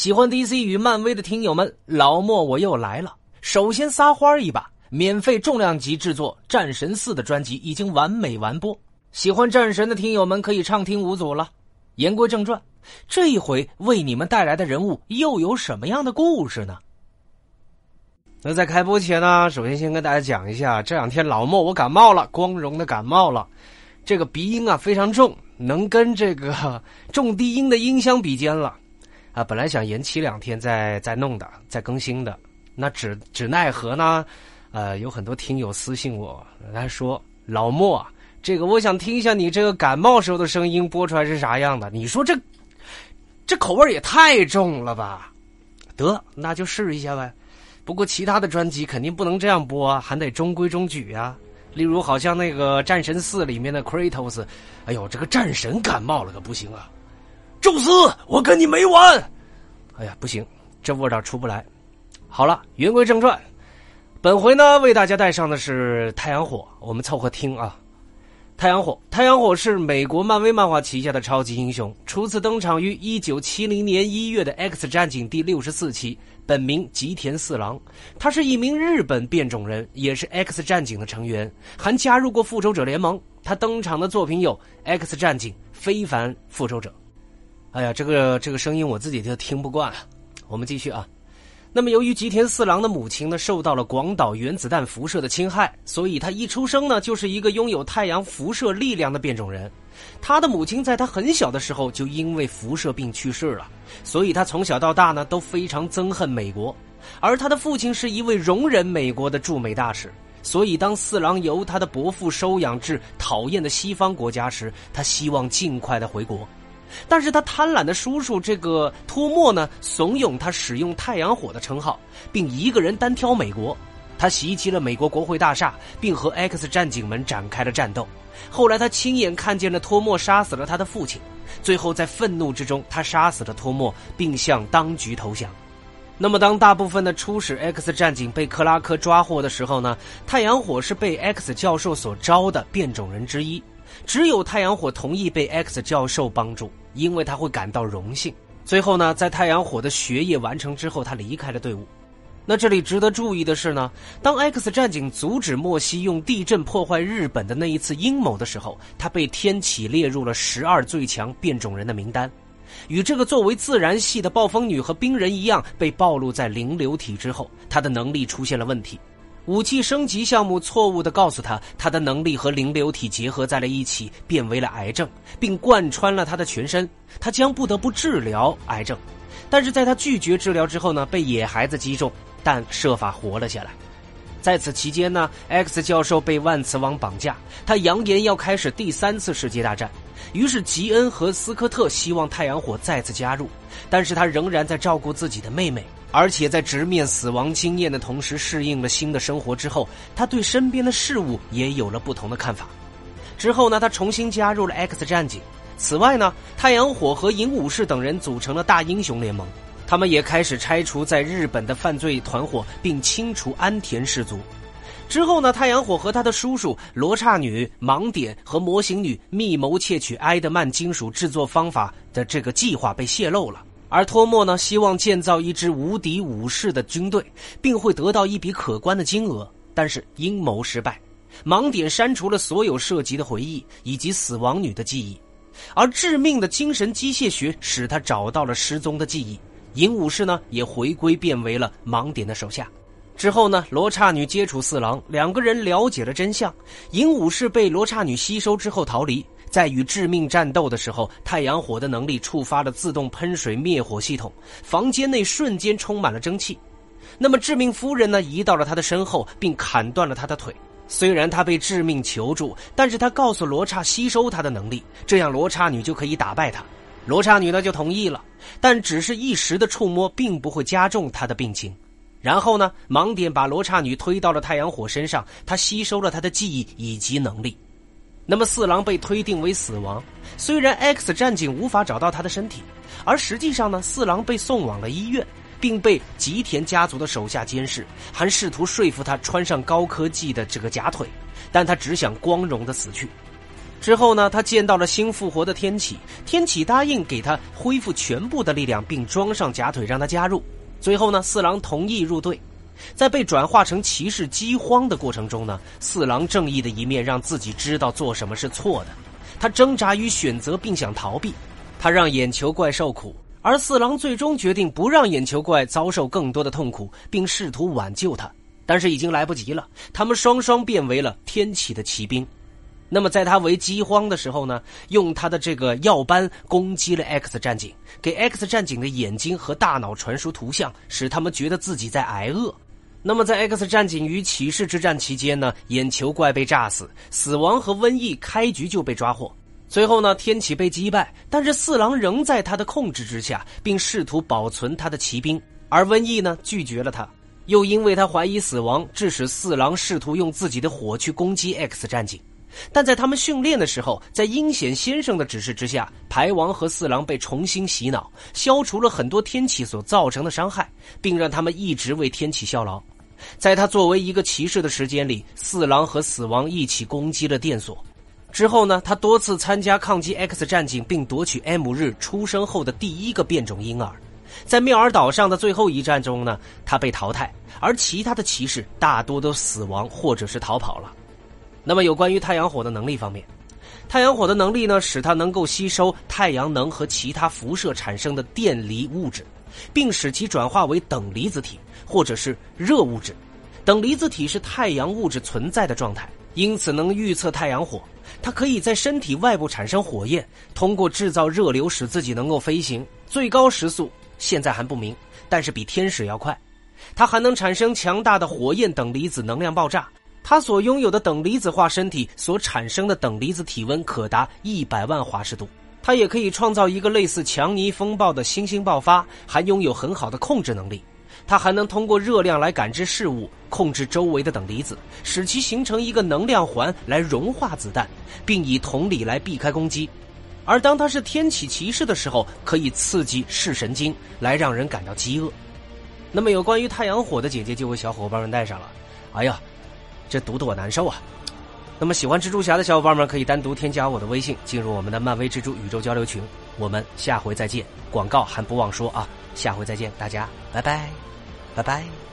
喜欢 DC 与漫威的听友们，老莫我又来了。首先撒花一把，免费重量级制作《战神四》的专辑已经完美完播。喜欢战神的听友们可以畅听无阻了。言归正传，这一回为你们带来的人物又有什么样的故事呢？那在开播前呢，首先先跟大家讲一下，这两天老莫我感冒了，光荣的感冒了，这个鼻音啊非常重，能跟这个重低音的音箱比肩了。本来想延期两天再再弄的，再更新的，那只只奈何呢？呃，有很多听友私信我，他说：“老莫，这个我想听一下你这个感冒时候的声音播出来是啥样的？你说这这口味也太重了吧？”得，那就试一下呗。不过其他的专辑肯定不能这样播啊，还得中规中矩啊。例如，好像那个《战神四》里面的 Kratos，哎呦，这个战神感冒了可不行啊。宙斯，我跟你没完！哎呀，不行，这味道出不来。好了，言归正传，本回呢为大家带上的是太阳火，我们凑合听啊。太阳火，太阳火是美国漫威漫画旗下的超级英雄，初次登场于一九七零年一月的《X 战警》第六十四期，本名吉田四郎。他是一名日本变种人，也是 X 战警的成员，还加入过复仇者联盟。他登场的作品有《X 战警：非凡复仇者》。哎呀，这个这个声音我自己就听不惯了。我们继续啊。那么，由于吉田四郎的母亲呢受到了广岛原子弹辐射的侵害，所以他一出生呢就是一个拥有太阳辐射力量的变种人。他的母亲在他很小的时候就因为辐射病去世了，所以他从小到大呢都非常憎恨美国。而他的父亲是一位容忍美国的驻美大使，所以当四郎由他的伯父收养至讨厌的西方国家时，他希望尽快的回国。但是他贪婪的叔叔这个托莫呢，怂恿他使用太阳火的称号，并一个人单挑美国。他袭击了美国国会大厦，并和 X 战警们展开了战斗。后来他亲眼看见了托莫杀死了他的父亲。最后在愤怒之中，他杀死了托莫，并向当局投降。那么当大部分的初始 X 战警被克拉克抓获的时候呢？太阳火是被 X 教授所招的变种人之一。只有太阳火同意被 X 教授帮助，因为他会感到荣幸。最后呢，在太阳火的学业完成之后，他离开了队伍。那这里值得注意的是呢，当 X 战警阻止莫西用地震破坏日本的那一次阴谋的时候，他被天启列入了十二最强变种人的名单，与这个作为自然系的暴风女和冰人一样，被暴露在灵流体之后，他的能力出现了问题。武器升级项目错误地告诉他，他的能力和灵流体结合在了一起，变为了癌症，并贯穿了他的全身。他将不得不治疗癌症，但是在他拒绝治疗之后呢，被野孩子击中，但设法活了下来。在此期间呢，X 教授被万磁王绑架，他扬言要开始第三次世界大战。于是吉恩和斯科特希望太阳火再次加入，但是他仍然在照顾自己的妹妹。而且在直面死亡经验的同时，适应了新的生活之后，他对身边的事物也有了不同的看法。之后呢，他重新加入了 X 战警。此外呢，太阳火和银武士等人组成了大英雄联盟，他们也开始拆除在日本的犯罪团伙，并清除安田氏族。之后呢，太阳火和他的叔叔罗刹女、盲点和模型女密谋窃取埃德曼金属制作方法的这个计划被泄露了。而托莫呢，希望建造一支无敌武士的军队，并会得到一笔可观的金额。但是阴谋失败，盲点删除了所有涉及的回忆以及死亡女的记忆，而致命的精神机械学使他找到了失踪的记忆。银武士呢，也回归变为了盲点的手下。之后呢，罗刹女接触四郎，两个人了解了真相。银武士被罗刹女吸收之后逃离。在与致命战斗的时候，太阳火的能力触发了自动喷水灭火系统，房间内瞬间充满了蒸汽。那么致命夫人呢，移到了他的身后，并砍断了他的腿。虽然他被致命求助，但是他告诉罗刹吸收他的能力，这样罗刹女就可以打败他。罗刹女呢就同意了，但只是一时的触摸，并不会加重他的病情。然后呢，盲点把罗刹女推到了太阳火身上，他吸收了他的记忆以及能力。那么四郎被推定为死亡，虽然 X 战警无法找到他的身体，而实际上呢，四郎被送往了医院，并被吉田家族的手下监视，还试图说服他穿上高科技的这个假腿，但他只想光荣的死去。之后呢，他见到了新复活的天启，天启答应给他恢复全部的力量，并装上假腿让他加入。最后呢，四郎同意入队。在被转化成骑士饥荒的过程中呢，四郎正义的一面让自己知道做什么是错的。他挣扎于选择，并想逃避。他让眼球怪受苦，而四郎最终决定不让眼球怪遭受更多的痛苦，并试图挽救他。但是已经来不及了，他们双双变为了天启的骑兵。那么，在他为饥荒的时候呢，用他的这个药斑攻击了 X 战警，给 X 战警的眼睛和大脑传输图像，使他们觉得自己在挨饿。那么，在 X 战警与骑士之战期间呢，眼球怪被炸死，死亡和瘟疫开局就被抓获。最后呢，天启被击败，但是四郎仍在他的控制之下，并试图保存他的骑兵。而瘟疫呢，拒绝了他，又因为他怀疑死亡，致使四郎试图用自己的火去攻击 X 战警。但在他们训练的时候，在阴险先生的指示之下，排王和四郎被重新洗脑，消除了很多天启所造成的伤害，并让他们一直为天启效劳。在他作为一个骑士的时间里，四郎和死亡一起攻击了电锁。之后呢，他多次参加抗击 X 战警，并夺取 M 日出生后的第一个变种婴儿。在缪尔岛上的最后一战中呢，他被淘汰，而其他的骑士大多都死亡或者是逃跑了。那么，有关于太阳火的能力方面，太阳火的能力呢，使它能够吸收太阳能和其他辐射产生的电离物质，并使其转化为等离子体。或者是热物质，等离子体是太阳物质存在的状态，因此能预测太阳火。它可以在身体外部产生火焰，通过制造热流使自己能够飞行。最高时速现在还不明，但是比天使要快。它还能产生强大的火焰等离子能量爆炸。它所拥有的等离子化身体所产生的等离子体温可达一百万华氏度。它也可以创造一个类似强尼风暴的新星爆发，还拥有很好的控制能力。它还能通过热量来感知事物，控制周围的等离子，使其形成一个能量环来融化子弹，并以同理来避开攻击。而当它是天启骑士的时候，可以刺激视神经来让人感到饥饿。那么有关于太阳火的姐姐就为小伙伴们带上了。哎呀，这读得我难受啊！那么喜欢蜘蛛侠的小伙伴们可以单独添加我的微信，进入我们的漫威蜘蛛宇宙交流群。我们下回再见。广告还不忘说啊，下回再见，大家拜拜。拜拜。